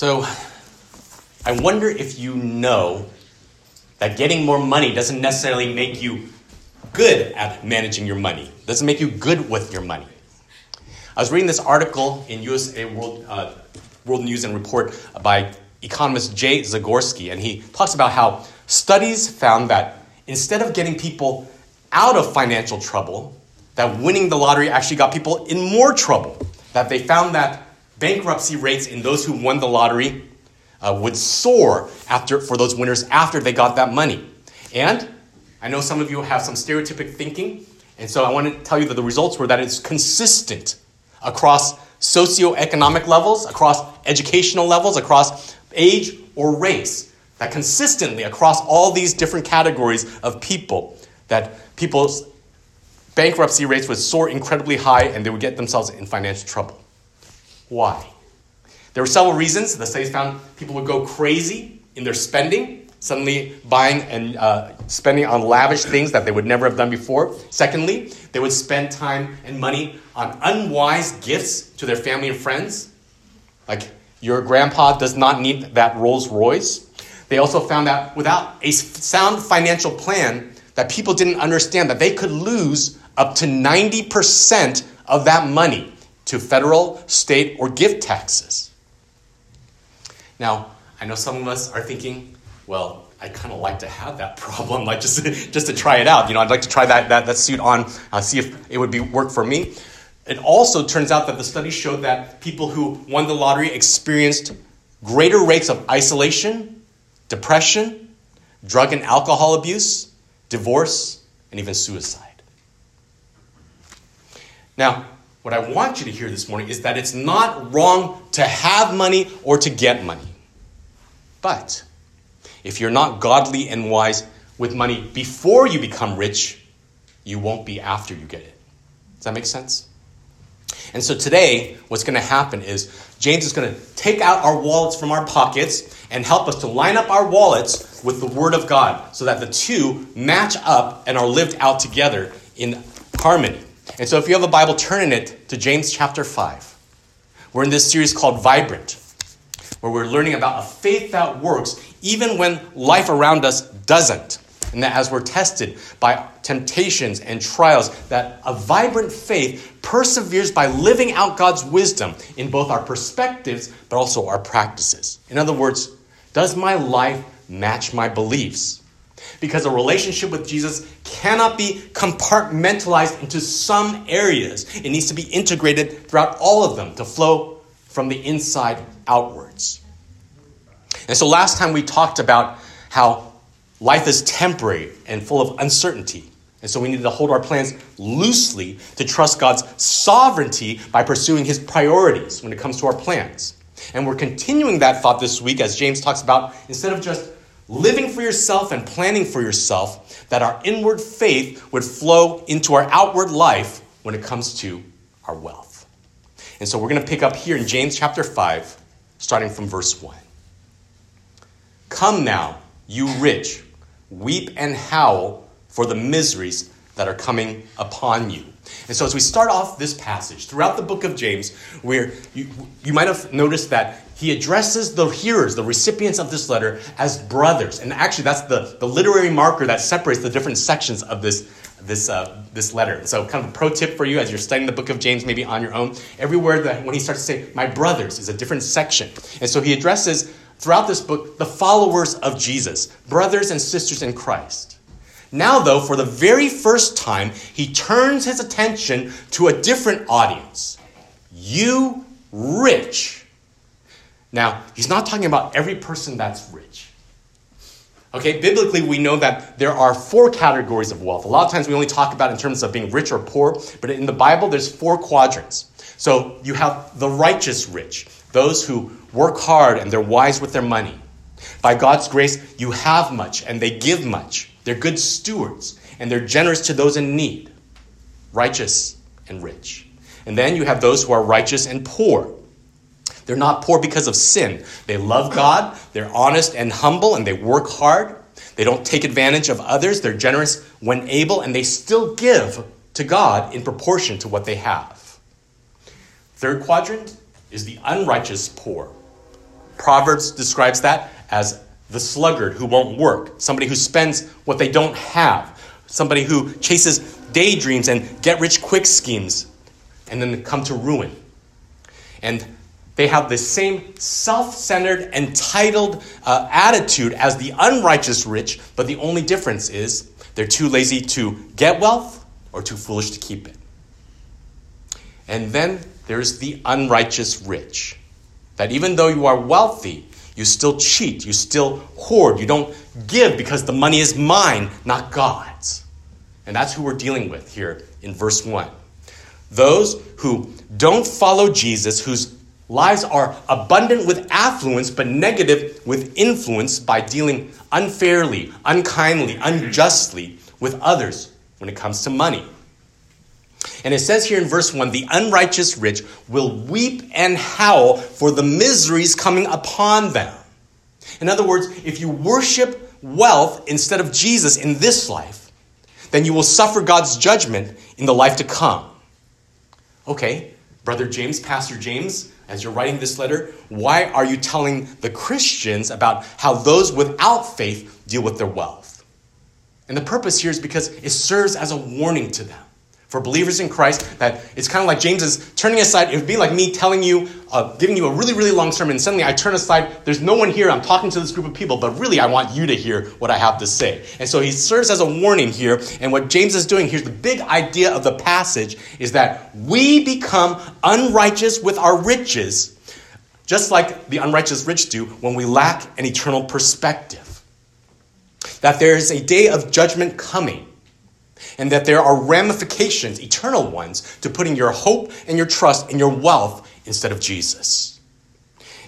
So, I wonder if you know that getting more money doesn't necessarily make you good at managing your money, doesn't make you good with your money. I was reading this article in USA World, uh, World News and Report by economist Jay Zagorsky, and he talks about how studies found that instead of getting people out of financial trouble, that winning the lottery actually got people in more trouble. That they found that bankruptcy rates in those who won the lottery uh, would soar after for those winners after they got that money. And I know some of you have some stereotypic thinking, and so I want to tell you that the results were that it's consistent across socioeconomic levels, across educational levels, across age or race. That consistently across all these different categories of people, that people's bankruptcy rates would soar incredibly high and they would get themselves in financial trouble. Why? There were several reasons. The studies found people would go crazy in their spending, suddenly buying and uh, spending on lavish things that they would never have done before. Secondly, they would spend time and money on unwise gifts to their family and friends. Like, your grandpa does not need that Rolls Royce. They also found that without a sound financial plan, that people didn't understand that they could lose up to 90% of that money to federal, state, or gift taxes. Now, I know some of us are thinking, well, I kind of like to have that problem, like just, just to try it out. You know, I'd like to try that, that, that suit on, uh, see if it would be work for me. It also turns out that the study showed that people who won the lottery experienced greater rates of isolation, depression, drug and alcohol abuse, divorce, and even suicide. Now, what I want you to hear this morning is that it's not wrong to have money or to get money. But if you're not godly and wise with money before you become rich, you won't be after you get it. Does that make sense? And so today, what's going to happen is James is going to take out our wallets from our pockets and help us to line up our wallets with the Word of God so that the two match up and are lived out together in harmony. And so if you have a Bible, turn in it to James chapter 5. We're in this series called Vibrant, where we're learning about a faith that works even when life around us doesn't. And that as we're tested by temptations and trials, that a vibrant faith perseveres by living out God's wisdom in both our perspectives but also our practices. In other words, does my life match my beliefs? Because a relationship with Jesus cannot be compartmentalized into some areas. It needs to be integrated throughout all of them to flow from the inside outwards. And so last time we talked about how life is temporary and full of uncertainty. And so we need to hold our plans loosely to trust God's sovereignty by pursuing his priorities when it comes to our plans. And we're continuing that thought this week as James talks about instead of just living for yourself and planning for yourself, that our inward faith would flow into our outward life when it comes to our wealth. And so we're going to pick up here in James chapter 5, starting from verse 1. Come now, you rich, weep and howl for the miseries that are coming upon you. And so, as we start off this passage, throughout the book of James, where you, you might have noticed that he addresses the hearers, the recipients of this letter, as brothers. And actually, that's the, the literary marker that separates the different sections of this, this, uh, this letter. So, kind of a pro tip for you as you're studying the book of James, maybe on your own, everywhere that when he starts to say, my brothers, is a different section. And so, he addresses throughout this book the followers of Jesus, brothers and sisters in Christ. Now, though, for the very first time, he turns his attention to a different audience. You rich. Now, he's not talking about every person that's rich. Okay, biblically, we know that there are four categories of wealth. A lot of times we only talk about in terms of being rich or poor, but in the Bible, there's four quadrants. So you have the righteous rich, those who work hard and they're wise with their money. By God's grace, you have much and they give much. They're good stewards and they're generous to those in need, righteous and rich. And then you have those who are righteous and poor. They're not poor because of sin. They love God, they're honest and humble, and they work hard. They don't take advantage of others. They're generous when able, and they still give to God in proportion to what they have. Third quadrant is the unrighteous poor. Proverbs describes that as the sluggard who won't work, somebody who spends what they don't have, somebody who chases daydreams and get rich quick schemes and then come to ruin. And they have the same self centered, entitled uh, attitude as the unrighteous rich, but the only difference is they're too lazy to get wealth or too foolish to keep it. And then there's the unrighteous rich, that even though you are wealthy, you still cheat, you still hoard, you don't give because the money is mine, not God's. And that's who we're dealing with here in verse 1. Those who don't follow Jesus, whose lives are abundant with affluence but negative with influence by dealing unfairly, unkindly, unjustly with others when it comes to money. And it says here in verse 1 the unrighteous rich will weep and howl for the miseries coming upon them. In other words, if you worship wealth instead of Jesus in this life, then you will suffer God's judgment in the life to come. Okay, Brother James, Pastor James, as you're writing this letter, why are you telling the Christians about how those without faith deal with their wealth? And the purpose here is because it serves as a warning to them for believers in Christ that it's kind of like James is turning aside. It would be like me telling you, uh, giving you a really, really long sermon, and suddenly I turn aside. There's no one here. I'm talking to this group of people, but really I want you to hear what I have to say. And so he serves as a warning here. And what James is doing here's the big idea of the passage is that we become unrighteous with our riches, just like the unrighteous rich do when we lack an eternal perspective. That there is a day of judgment coming and that there are ramifications, eternal ones, to putting your hope and your trust and your wealth instead of Jesus.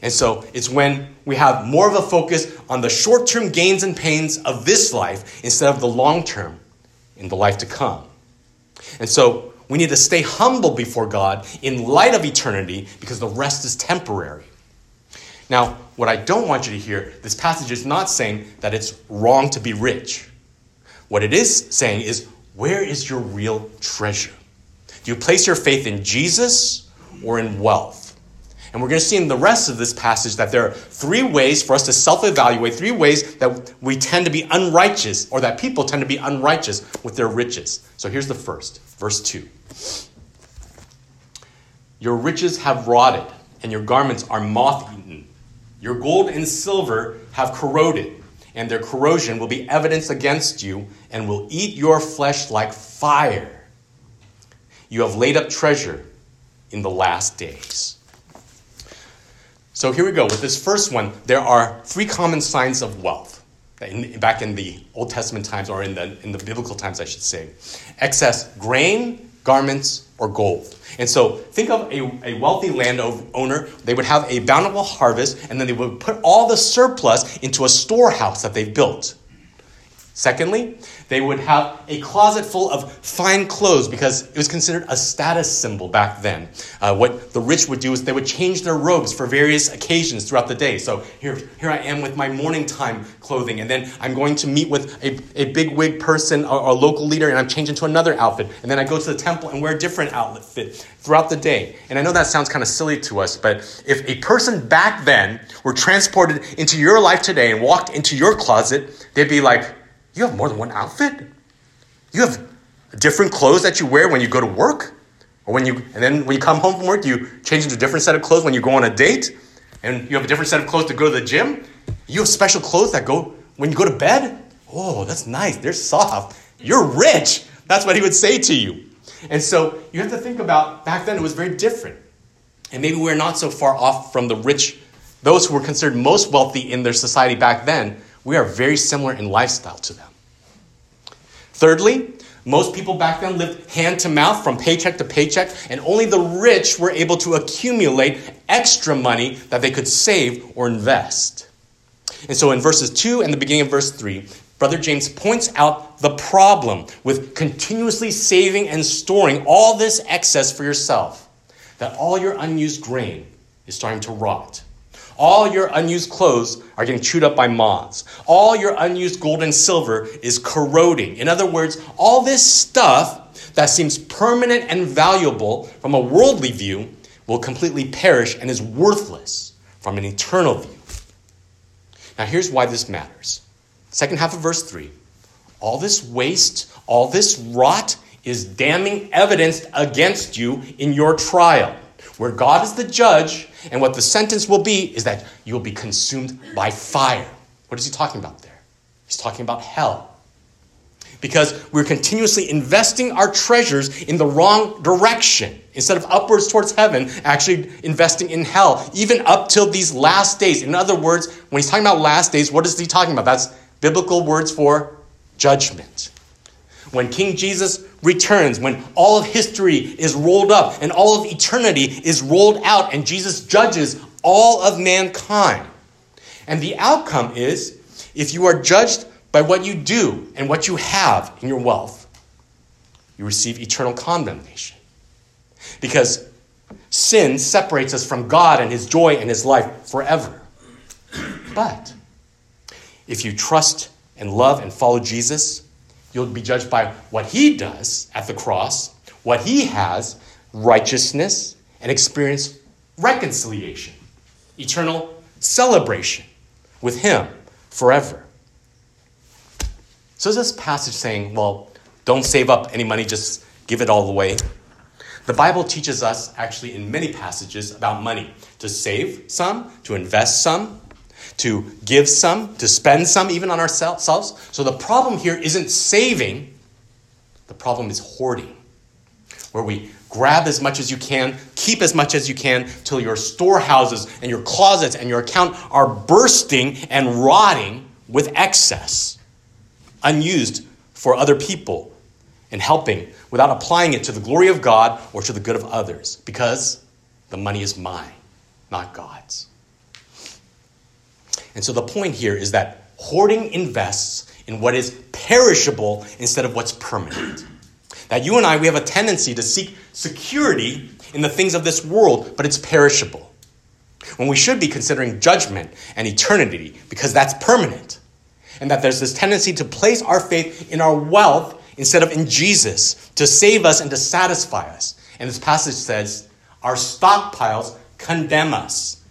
And so it's when we have more of a focus on the short term gains and pains of this life instead of the long term in the life to come. And so we need to stay humble before God in light of eternity because the rest is temporary. Now, what I don't want you to hear, this passage is not saying that it's wrong to be rich. What it is saying is where is your real treasure? Do you place your faith in Jesus or in wealth? And we're going to see in the rest of this passage that there are three ways for us to self evaluate, three ways that we tend to be unrighteous, or that people tend to be unrighteous with their riches. So here's the first, verse 2. Your riches have rotted, and your garments are moth eaten. Your gold and silver have corroded and their corrosion will be evidence against you and will eat your flesh like fire. You have laid up treasure in the last days. So here we go. With this first one, there are three common signs of wealth. In, back in the Old Testament times, or in the, in the biblical times, I should say. Excess grain, garments, or gold. And so think of a, a wealthy landowner. They would have a bountiful harvest, and then they would put all the surplus into a storehouse that they built. Secondly, they would have a closet full of fine clothes because it was considered a status symbol back then. Uh, what the rich would do is they would change their robes for various occasions throughout the day. So here, here I am with my morning time clothing, and then I'm going to meet with a, a big wig person or a local leader, and I'm changing to another outfit. And then I go to the temple and wear a different outfit throughout the day. And I know that sounds kind of silly to us, but if a person back then were transported into your life today and walked into your closet, they'd be like, you have more than one outfit? You have different clothes that you wear when you go to work? Or when you and then when you come home from work, you change into a different set of clothes when you go on a date? And you have a different set of clothes to go to the gym? You have special clothes that go when you go to bed? Oh, that's nice. They're soft. You're rich. That's what he would say to you. And so you have to think about back then it was very different. And maybe we're not so far off from the rich, those who were considered most wealthy in their society back then we are very similar in lifestyle to them. Thirdly, most people back then lived hand to mouth from paycheck to paycheck, and only the rich were able to accumulate extra money that they could save or invest. And so in verses 2 and the beginning of verse 3, Brother James points out the problem with continuously saving and storing all this excess for yourself. That all your unused grain is starting to rot. All your unused clothes are getting chewed up by moths. All your unused gold and silver is corroding. In other words, all this stuff that seems permanent and valuable from a worldly view will completely perish and is worthless from an eternal view. Now, here's why this matters. Second half of verse 3 all this waste, all this rot is damning evidence against you in your trial, where God is the judge, and what the sentence will be is that you'll be consumed by fire. What is he talking about there? He's talking about hell. Because we're continuously investing our treasures in the wrong direction. Instead of upwards towards heaven, actually investing in hell, even up till these last days. In other words, when he's talking about last days, what is he talking about? That's biblical words for judgment. When King Jesus returns, when all of history is rolled up and all of eternity is rolled out, and Jesus judges all of mankind. And the outcome is if you are judged by what you do and what you have in your wealth, you receive eternal condemnation. Because sin separates us from God and His joy and His life forever. But if you trust and love and follow Jesus, you'll be judged by what he does at the cross, what he has, righteousness, and experience reconciliation, eternal celebration with him forever. So is this passage saying, well, don't save up any money, just give it all away? The Bible teaches us, actually, in many passages about money to save some, to invest some, to give some, to spend some, even on ourselves. So the problem here isn't saving, the problem is hoarding, where we grab as much as you can, keep as much as you can, till your storehouses and your closets and your account are bursting and rotting with excess, unused for other people and helping without applying it to the glory of God or to the good of others, because the money is mine, not God's. And so the point here is that hoarding invests in what is perishable instead of what's permanent. That you and I, we have a tendency to seek security in the things of this world, but it's perishable. When we should be considering judgment and eternity because that's permanent. And that there's this tendency to place our faith in our wealth instead of in Jesus to save us and to satisfy us. And this passage says, our stockpiles condemn us.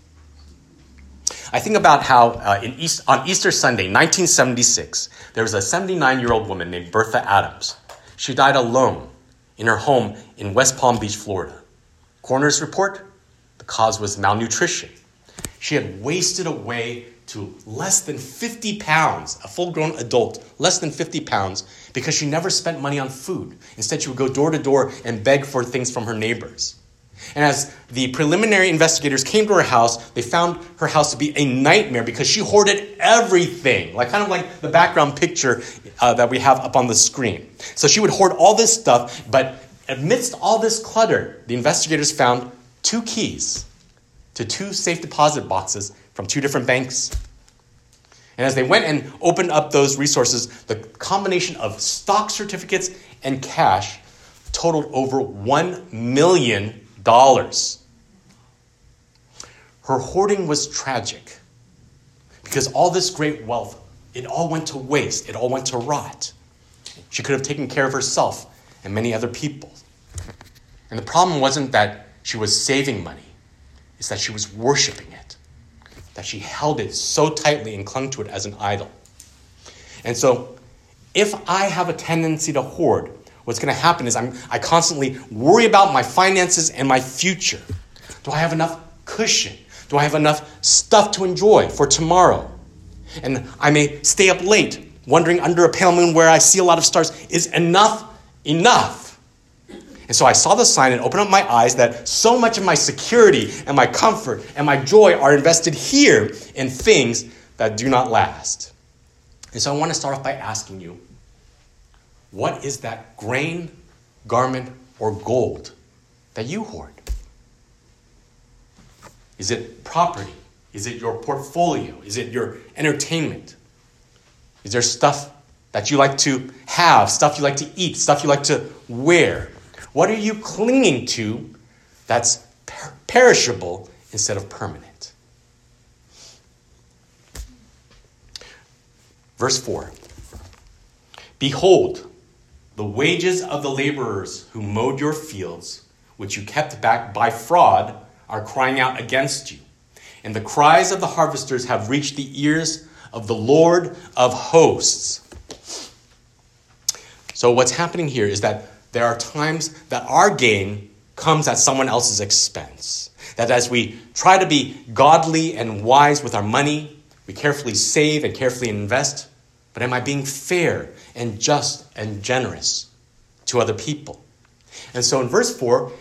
I think about how uh, East, on Easter Sunday, 1976, there was a 79 year old woman named Bertha Adams. She died alone in her home in West Palm Beach, Florida. Coroner's report the cause was malnutrition. She had wasted away to less than 50 pounds, a full grown adult, less than 50 pounds, because she never spent money on food. Instead, she would go door to door and beg for things from her neighbors. And as the preliminary investigators came to her house, they found her house to be a nightmare because she hoarded everything, like kind of like the background picture uh, that we have up on the screen. So she would hoard all this stuff, but amidst all this clutter, the investigators found two keys to two safe deposit boxes from two different banks. And as they went and opened up those resources, the combination of stock certificates and cash totaled over 1 million dollars. Her hoarding was tragic because all this great wealth, it all went to waste, it all went to rot. She could have taken care of herself and many other people. And the problem wasn't that she was saving money, it's that she was worshiping it, that she held it so tightly and clung to it as an idol. And so, if I have a tendency to hoard, what's going to happen is I'm, I constantly worry about my finances and my future. Do I have enough cushion? Do I have enough stuff to enjoy for tomorrow? And I may stay up late, wondering under a pale moon where I see a lot of stars, is enough enough? And so I saw the sign and opened up my eyes that so much of my security and my comfort and my joy are invested here in things that do not last. And so I want to start off by asking you what is that grain, garment, or gold that you hoard? Is it property? Is it your portfolio? Is it your entertainment? Is there stuff that you like to have, stuff you like to eat, stuff you like to wear? What are you clinging to that's per- perishable instead of permanent? Verse 4 Behold, the wages of the laborers who mowed your fields, which you kept back by fraud, are crying out against you. And the cries of the harvesters have reached the ears of the Lord of hosts. So, what's happening here is that there are times that our gain comes at someone else's expense. That as we try to be godly and wise with our money, we carefully save and carefully invest. But am I being fair and just and generous to other people? And so in verse 4,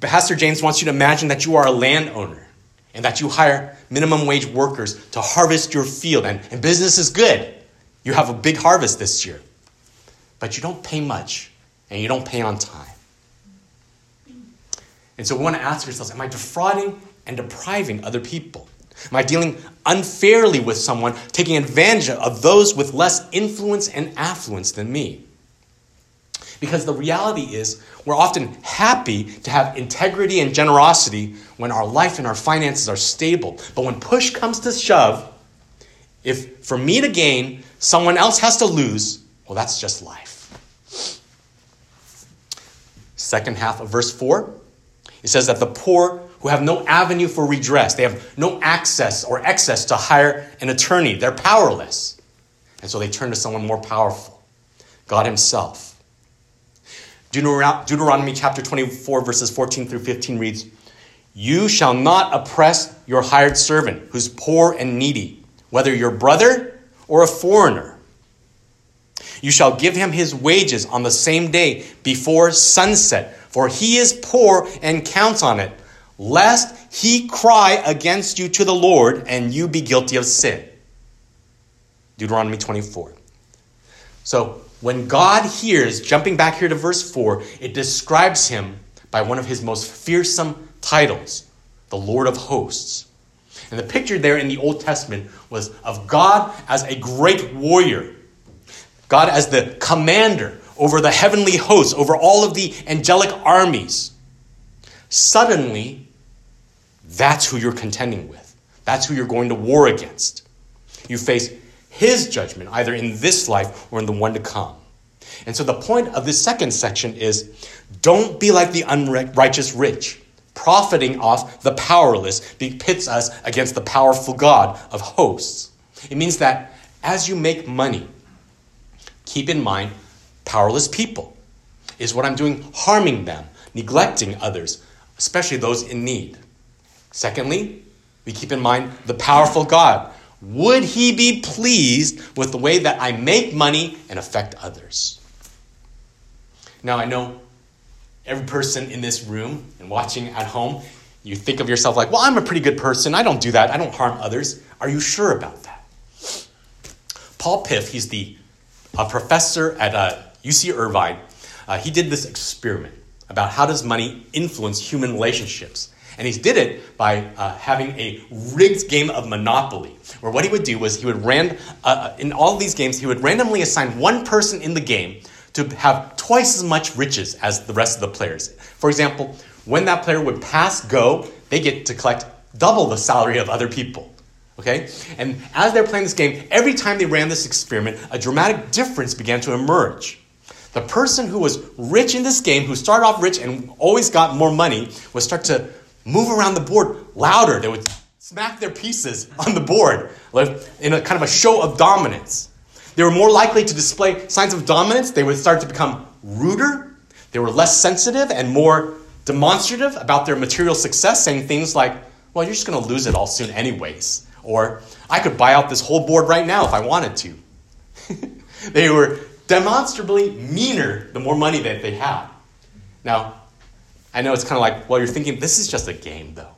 Pastor James wants you to imagine that you are a landowner and that you hire minimum wage workers to harvest your field. And, and business is good. You have a big harvest this year. But you don't pay much and you don't pay on time. And so we want to ask ourselves Am I defrauding and depriving other people? Am I dealing unfairly with someone, taking advantage of those with less influence and affluence than me? Because the reality is, we're often happy to have integrity and generosity when our life and our finances are stable. But when push comes to shove, if for me to gain, someone else has to lose, well, that's just life. Second half of verse 4, it says that the poor who have no avenue for redress, they have no access or access to hire an attorney, they're powerless. And so they turn to someone more powerful, God Himself. Deuteronomy chapter 24, verses 14 through 15 reads, You shall not oppress your hired servant who's poor and needy, whether your brother or a foreigner. You shall give him his wages on the same day before sunset, for he is poor and counts on it, lest he cry against you to the Lord and you be guilty of sin. Deuteronomy 24. So, when God hears, jumping back here to verse 4, it describes him by one of his most fearsome titles, the Lord of hosts. And the picture there in the Old Testament was of God as a great warrior, God as the commander over the heavenly hosts, over all of the angelic armies. Suddenly, that's who you're contending with. That's who you're going to war against. You face his judgment, either in this life or in the one to come. And so the point of this second section is don't be like the unrighteous rich, profiting off the powerless, pits us against the powerful God of hosts. It means that as you make money, keep in mind powerless people. Is what I'm doing harming them, neglecting others, especially those in need? Secondly, we keep in mind the powerful God would he be pleased with the way that I make money and affect others? Now, I know every person in this room and watching at home, you think of yourself like, well, I'm a pretty good person. I don't do that. I don't harm others. Are you sure about that? Paul Piff, he's the a professor at uh, UC Irvine. Uh, he did this experiment about how does money influence human relationships. And he did it by uh, having a rigged game of Monopoly, where what he would do was he would ran uh, uh, in all these games he would randomly assign one person in the game to have twice as much riches as the rest of the players. For example, when that player would pass go, they get to collect double the salary of other people. Okay? And as they're playing this game, every time they ran this experiment, a dramatic difference began to emerge. The person who was rich in this game, who started off rich and always got more money, would start to move around the board louder. They would smack their pieces on the board in a kind of a show of dominance. They were more likely to display signs of dominance. They would start to become ruder. They were less sensitive and more demonstrative about their material success, saying things like, Well, you're just going to lose it all soon, anyways. Or, I could buy out this whole board right now if I wanted to. they were demonstrably meaner the more money that they had. Now, I know it's kind of like, well, you're thinking, this is just a game, though.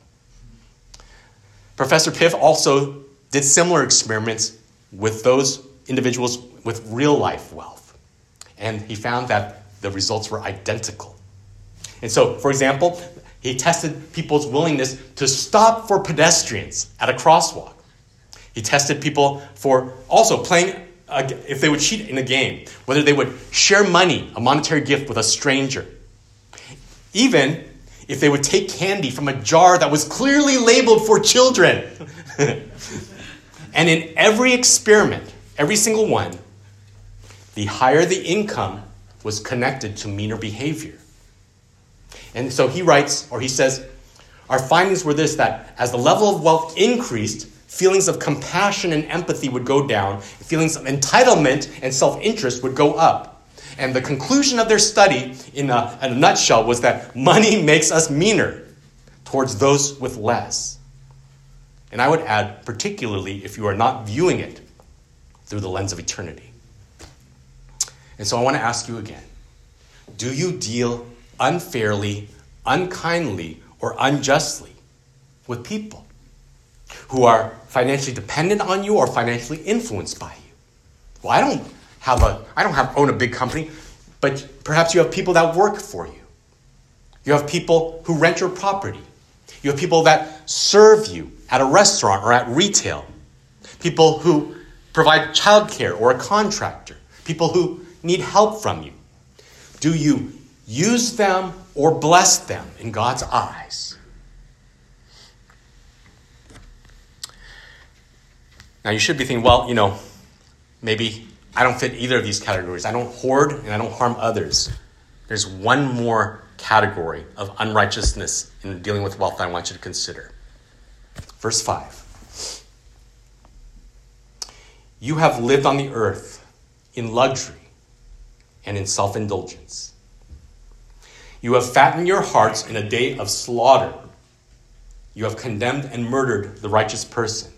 Professor Piff also did similar experiments with those individuals with real life wealth. And he found that the results were identical. And so, for example, he tested people's willingness to stop for pedestrians at a crosswalk. He tested people for also playing, a, if they would cheat in a game, whether they would share money, a monetary gift with a stranger even if they would take candy from a jar that was clearly labeled for children. and in every experiment, every single one, the higher the income was connected to meaner behavior. And so he writes, or he says, our findings were this that as the level of wealth increased, feelings of compassion and empathy would go down, feelings of entitlement and self interest would go up. And the conclusion of their study, in a, in a, nutshell, was that money makes us meaner towards those with less. And I would add, particularly if you are not viewing it through the lens of eternity. And so I want to ask you again do you deal unfairly, unkindly, or unjustly with people who are financially dependent on you or financially influenced by you? Well, I don't have a I don't have own a big company, but perhaps you have people that work for you. You have people who rent your property. You have people that serve you at a restaurant or at retail. People who provide childcare or a contractor. People who need help from you. Do you use them or bless them in God's eyes? Now you should be thinking, well, you know, maybe I don't fit either of these categories. I don't hoard and I don't harm others. There's one more category of unrighteousness in dealing with wealth that I want you to consider. Verse 5 You have lived on the earth in luxury and in self indulgence. You have fattened your hearts in a day of slaughter. You have condemned and murdered the righteous person.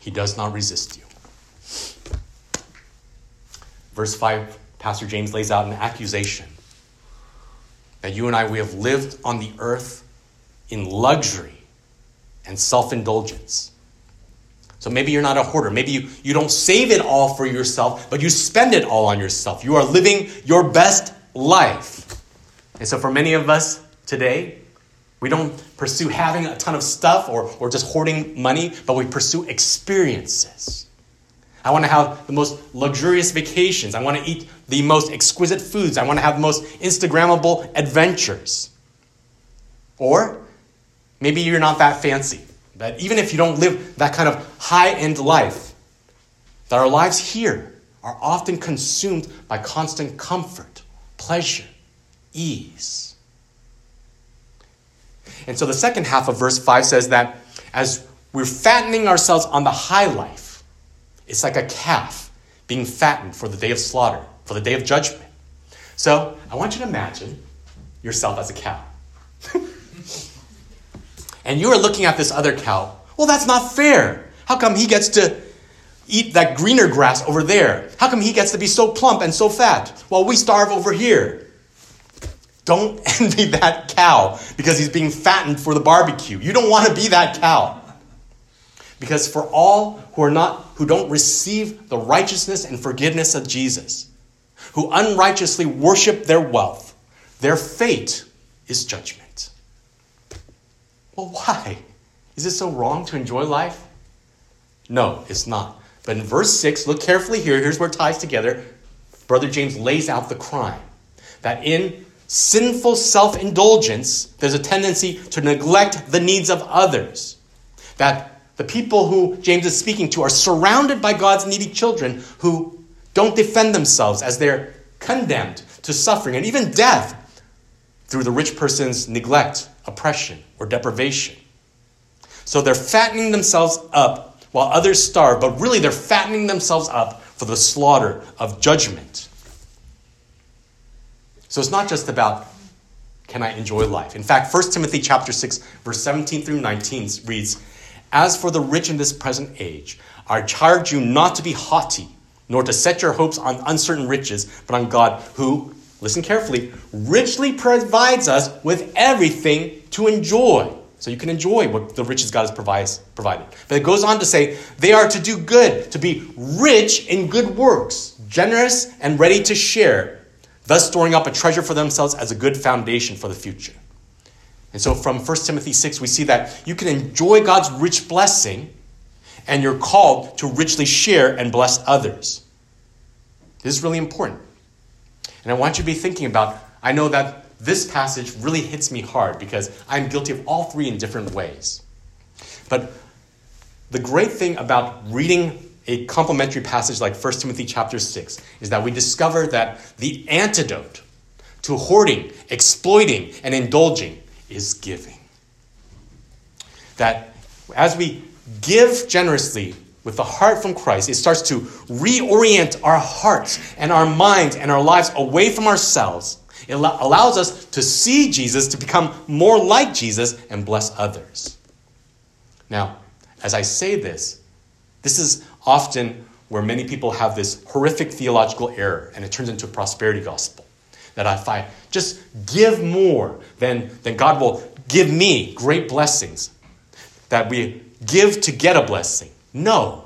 He does not resist you. Verse 5, Pastor James lays out an accusation that you and I, we have lived on the earth in luxury and self indulgence. So maybe you're not a hoarder. Maybe you, you don't save it all for yourself, but you spend it all on yourself. You are living your best life. And so for many of us today, we don't pursue having a ton of stuff or, or just hoarding money, but we pursue experiences. I want to have the most luxurious vacations. I want to eat the most exquisite foods. I want to have the most Instagrammable adventures. Or maybe you're not that fancy. That even if you don't live that kind of high end life, that our lives here are often consumed by constant comfort, pleasure, ease. And so the second half of verse 5 says that as we're fattening ourselves on the high life, it's like a calf being fattened for the day of slaughter, for the day of judgment. So I want you to imagine yourself as a cow. and you are looking at this other cow. Well, that's not fair. How come he gets to eat that greener grass over there? How come he gets to be so plump and so fat while we starve over here? Don't envy that cow because he's being fattened for the barbecue. You don't want to be that cow. Because for all who are not who don't receive the righteousness and forgiveness of Jesus, who unrighteously worship their wealth, their fate is judgment. Well, why? Is it so wrong to enjoy life? No, it's not. But in verse 6, look carefully here. Here's where it ties together. Brother James lays out the crime that in sinful self indulgence, there's a tendency to neglect the needs of others. That the people who James is speaking to are surrounded by God's needy children who don't defend themselves as they're condemned to suffering and even death through the rich person's neglect, oppression, or deprivation. So they're fattening themselves up while others starve, but really they're fattening themselves up for the slaughter of judgment. So it's not just about can I enjoy life. In fact, 1 Timothy chapter 6 verse 17 through 19 reads, as for the rich in this present age, I charge you not to be haughty, nor to set your hopes on uncertain riches, but on God, who, listen carefully, richly provides us with everything to enjoy. So you can enjoy what the riches God has provided. But it goes on to say, they are to do good, to be rich in good works, generous and ready to share, thus storing up a treasure for themselves as a good foundation for the future. And so from 1 Timothy 6, we see that you can enjoy God's rich blessing and you're called to richly share and bless others. This is really important. And I want you to be thinking about, I know that this passage really hits me hard because I'm guilty of all three in different ways. But the great thing about reading a complementary passage like 1 Timothy chapter 6 is that we discover that the antidote to hoarding, exploiting, and indulging is giving. That as we give generously with the heart from Christ, it starts to reorient our hearts and our minds and our lives away from ourselves. It allows us to see Jesus, to become more like Jesus, and bless others. Now, as I say this, this is often where many people have this horrific theological error, and it turns into a prosperity gospel. That if I just give more, then, then God will give me great blessings. That we give to get a blessing. No,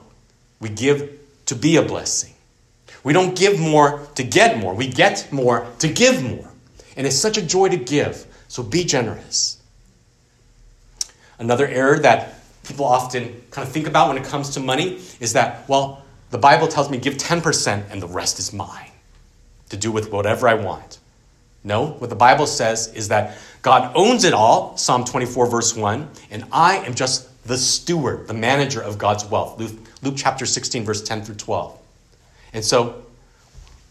we give to be a blessing. We don't give more to get more, we get more to give more. And it's such a joy to give, so be generous. Another error that people often kind of think about when it comes to money is that, well, the Bible tells me give 10% and the rest is mine to do with whatever I want. No, what the Bible says is that God owns it all, Psalm 24, verse 1, and I am just the steward, the manager of God's wealth. Luke, Luke chapter 16, verse 10 through 12. And so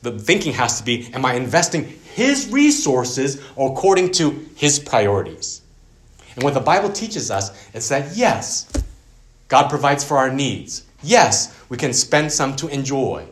the thinking has to be am I investing his resources according to his priorities? And what the Bible teaches us is that yes, God provides for our needs. Yes, we can spend some to enjoy.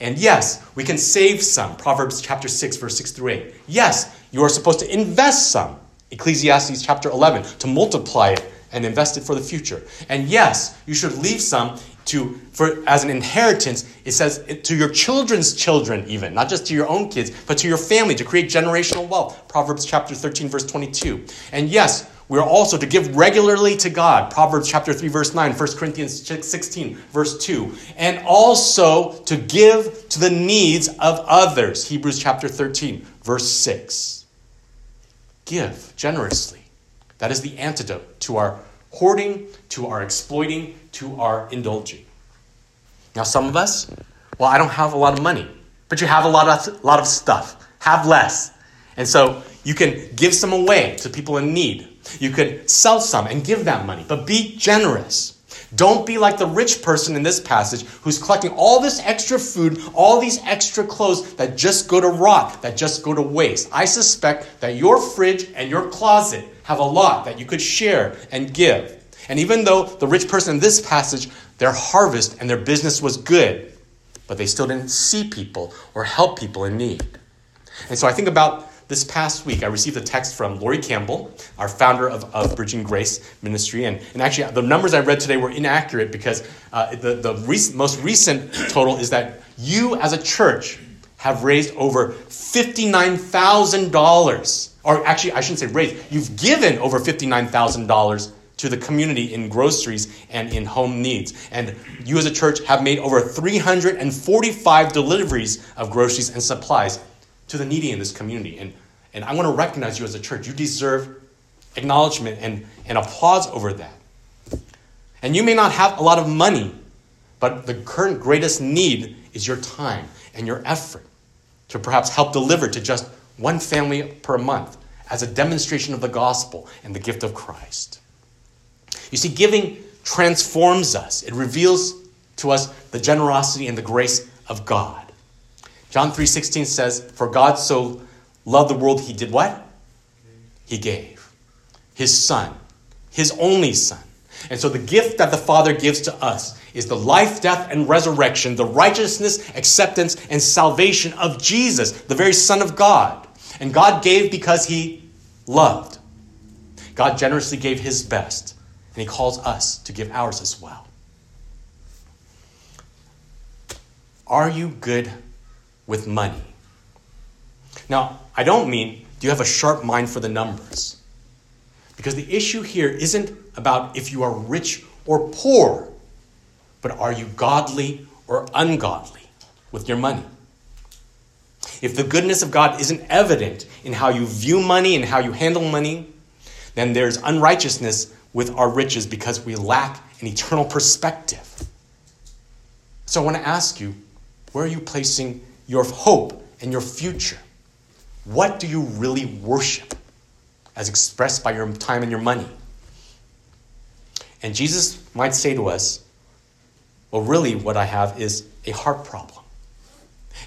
And yes, we can save some. Proverbs chapter 6, verse 6 through 8. Yes, you are supposed to invest some. Ecclesiastes chapter 11, to multiply it and invest it for the future. And yes, you should leave some to for as an inheritance. It says to your children's children, even not just to your own kids, but to your family to create generational wealth. Proverbs chapter 13, verse 22. And yes, we are also to give regularly to God. Proverbs chapter 3, verse 9, 1 Corinthians 16, verse 2. And also to give to the needs of others. Hebrews chapter 13, verse 6. Give generously. That is the antidote to our hoarding, to our exploiting, to our indulging. Now, some of us, well, I don't have a lot of money, but you have a lot of, lot of stuff. Have less. And so you can give some away to people in need. You could sell some and give that money, but be generous. Don't be like the rich person in this passage who's collecting all this extra food, all these extra clothes that just go to rot, that just go to waste. I suspect that your fridge and your closet have a lot that you could share and give. And even though the rich person in this passage, their harvest and their business was good, but they still didn't see people or help people in need. And so I think about this past week, I received a text from Lori Campbell, our founder of, of Bridging Grace Ministry. And, and actually, the numbers I read today were inaccurate because uh, the, the most recent total is that you, as a church, have raised over $59,000. Or actually, I shouldn't say raised, you've given over $59,000 to the community in groceries and in home needs. And you, as a church, have made over 345 deliveries of groceries and supplies to the needy in this community. And, and I want to recognize you as a church. You deserve acknowledgement and, and applause over that. And you may not have a lot of money, but the current greatest need is your time and your effort to perhaps help deliver to just one family per month as a demonstration of the gospel and the gift of Christ. You see, giving transforms us, it reveals to us the generosity and the grace of God. John 3:16 says, "For God so loved the world he did what? He gave his son, his only son. And so the gift that the Father gives to us is the life, death, and resurrection, the righteousness, acceptance, and salvation of Jesus, the very Son of God. And God gave because he loved. God generously gave his best, and he calls us to give ours as well. Are you good with money. Now, I don't mean do you have a sharp mind for the numbers? Because the issue here isn't about if you are rich or poor, but are you godly or ungodly with your money? If the goodness of God isn't evident in how you view money and how you handle money, then there's unrighteousness with our riches because we lack an eternal perspective. So I want to ask you where are you placing your hope and your future. What do you really worship as expressed by your time and your money? And Jesus might say to us, well, really, what I have is a heart problem.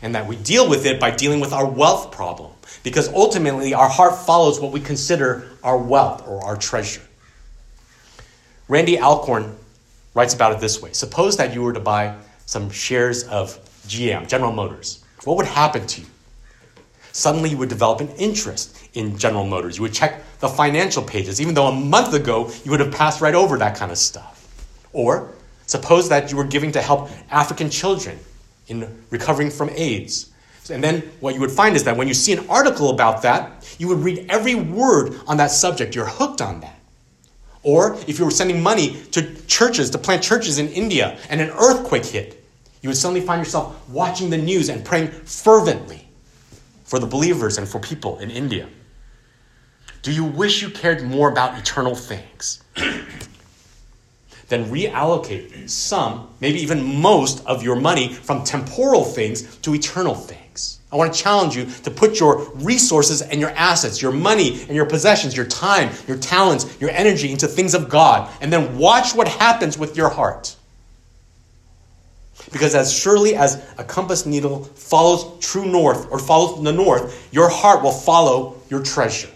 And that we deal with it by dealing with our wealth problem. Because ultimately, our heart follows what we consider our wealth or our treasure. Randy Alcorn writes about it this way Suppose that you were to buy some shares of GM, General Motors. What would happen to you? Suddenly, you would develop an interest in General Motors. You would check the financial pages, even though a month ago you would have passed right over that kind of stuff. Or suppose that you were giving to help African children in recovering from AIDS. And then what you would find is that when you see an article about that, you would read every word on that subject. You're hooked on that. Or if you were sending money to churches, to plant churches in India, and an earthquake hit, you would suddenly find yourself watching the news and praying fervently for the believers and for people in India. Do you wish you cared more about eternal things? then reallocate some, maybe even most of your money from temporal things to eternal things. I want to challenge you to put your resources and your assets, your money and your possessions, your time, your talents, your energy into things of God, and then watch what happens with your heart. Because as surely as a compass needle follows true north or follows the north, your heart will follow your treasure.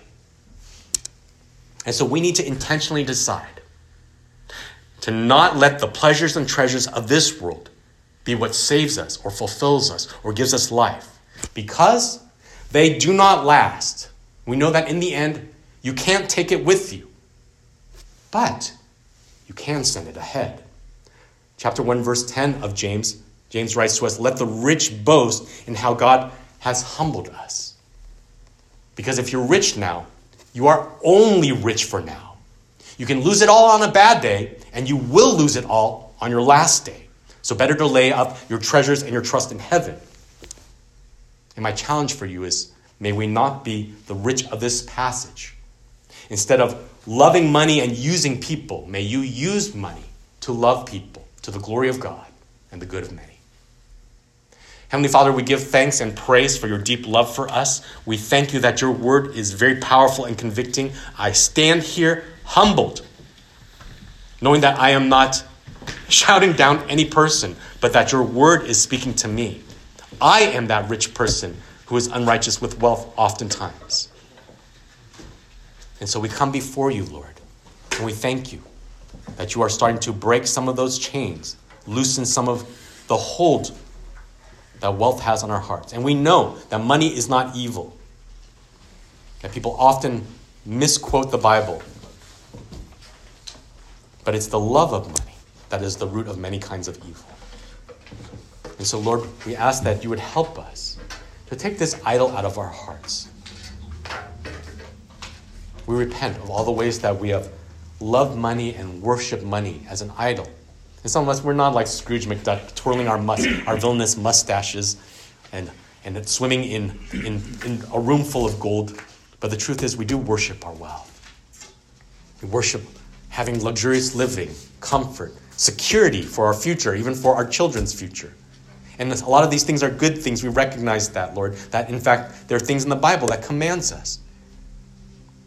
And so we need to intentionally decide to not let the pleasures and treasures of this world be what saves us or fulfills us or gives us life because they do not last. We know that in the end, you can't take it with you, but you can send it ahead. Chapter 1, verse 10 of James, James writes to us, Let the rich boast in how God has humbled us. Because if you're rich now, you are only rich for now. You can lose it all on a bad day, and you will lose it all on your last day. So, better to lay up your treasures and your trust in heaven. And my challenge for you is may we not be the rich of this passage. Instead of loving money and using people, may you use money to love people to the glory of God and the good of many. Heavenly Father, we give thanks and praise for your deep love for us. We thank you that your word is very powerful and convicting. I stand here humbled, knowing that I am not shouting down any person, but that your word is speaking to me. I am that rich person who is unrighteous with wealth oftentimes. And so we come before you, Lord, and we thank you that you are starting to break some of those chains, loosen some of the hold that wealth has on our hearts. And we know that money is not evil. That people often misquote the Bible but it's the love of money that is the root of many kinds of evil. And so, Lord, we ask that you would help us to take this idol out of our hearts. We repent of all the ways that we have loved money and worship money as an idol. And some of us, we're not like Scrooge McDuck, twirling our, our villainous mustaches and, and swimming in, in, in a room full of gold. But the truth is, we do worship our wealth. We worship having luxurious living, comfort, security for our future, even for our children's future. And a lot of these things are good things. We recognize that, Lord, that in fact there are things in the Bible that commands us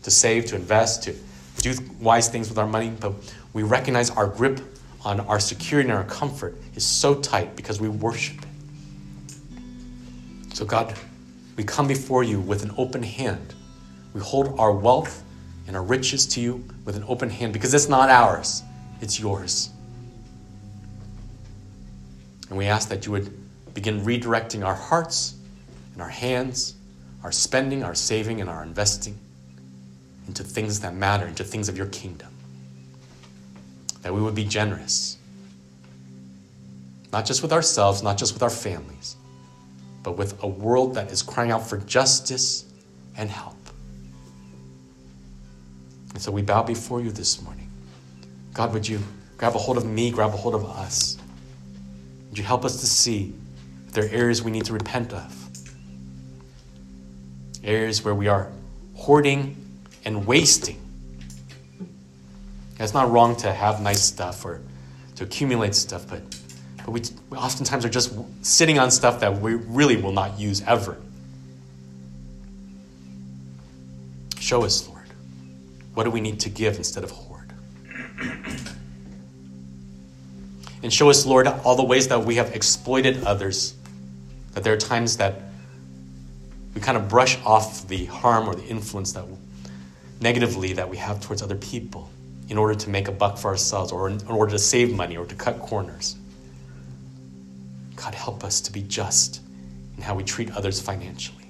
to save, to invest, to do wise things with our money, but we recognize our grip on our security and our comfort is so tight because we worship it. So, God, we come before you with an open hand. We hold our wealth and our riches to you with an open hand because it's not ours, it's yours. And we ask that you would begin redirecting our hearts and our hands, our spending, our saving, and our investing into things that matter, into things of your kingdom. That we would be generous, not just with ourselves, not just with our families, but with a world that is crying out for justice and help. And so we bow before you this morning. God, would you grab a hold of me, grab a hold of us? Would you help us to see if there are areas we need to repent of? Areas where we are hoarding and wasting. it's not wrong to have nice stuff or to accumulate stuff, but, but we, we oftentimes are just sitting on stuff that we really will not use ever. Show us, Lord. What do we need to give instead of hoard? and show us, Lord, all the ways that we have exploited others. That there are times that we kind of brush off the harm or the influence that negatively that we have towards other people. in order to make a buck for ourselves or in order to save money or to cut corners. God, help us to be just in how we treat others financially.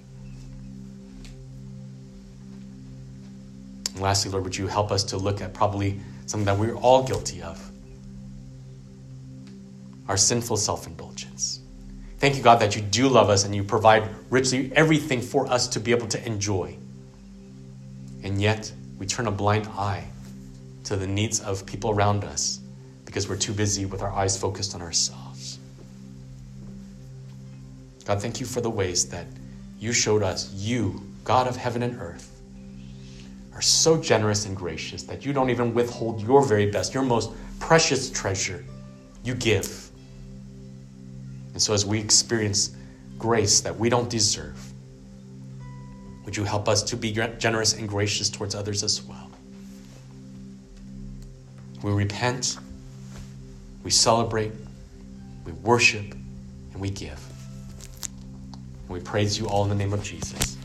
And lastly, Lord, would you help us to look at probably something that we're all guilty of our sinful self indulgence. Thank you, God, that you do love us and you provide richly everything for us to be able to enjoy. And yet, we turn a blind eye to the needs of people around us because we're too busy with our eyes focused on ourselves. God, thank you for the ways that you showed us, you, God of heaven and earth, are so generous and gracious that you don't even withhold your very best, your most precious treasure. You give. And so, as we experience grace that we don't deserve, would you help us to be generous and gracious towards others as well? We repent, we celebrate, we worship, and we give. And we praise you all in the name of Jesus.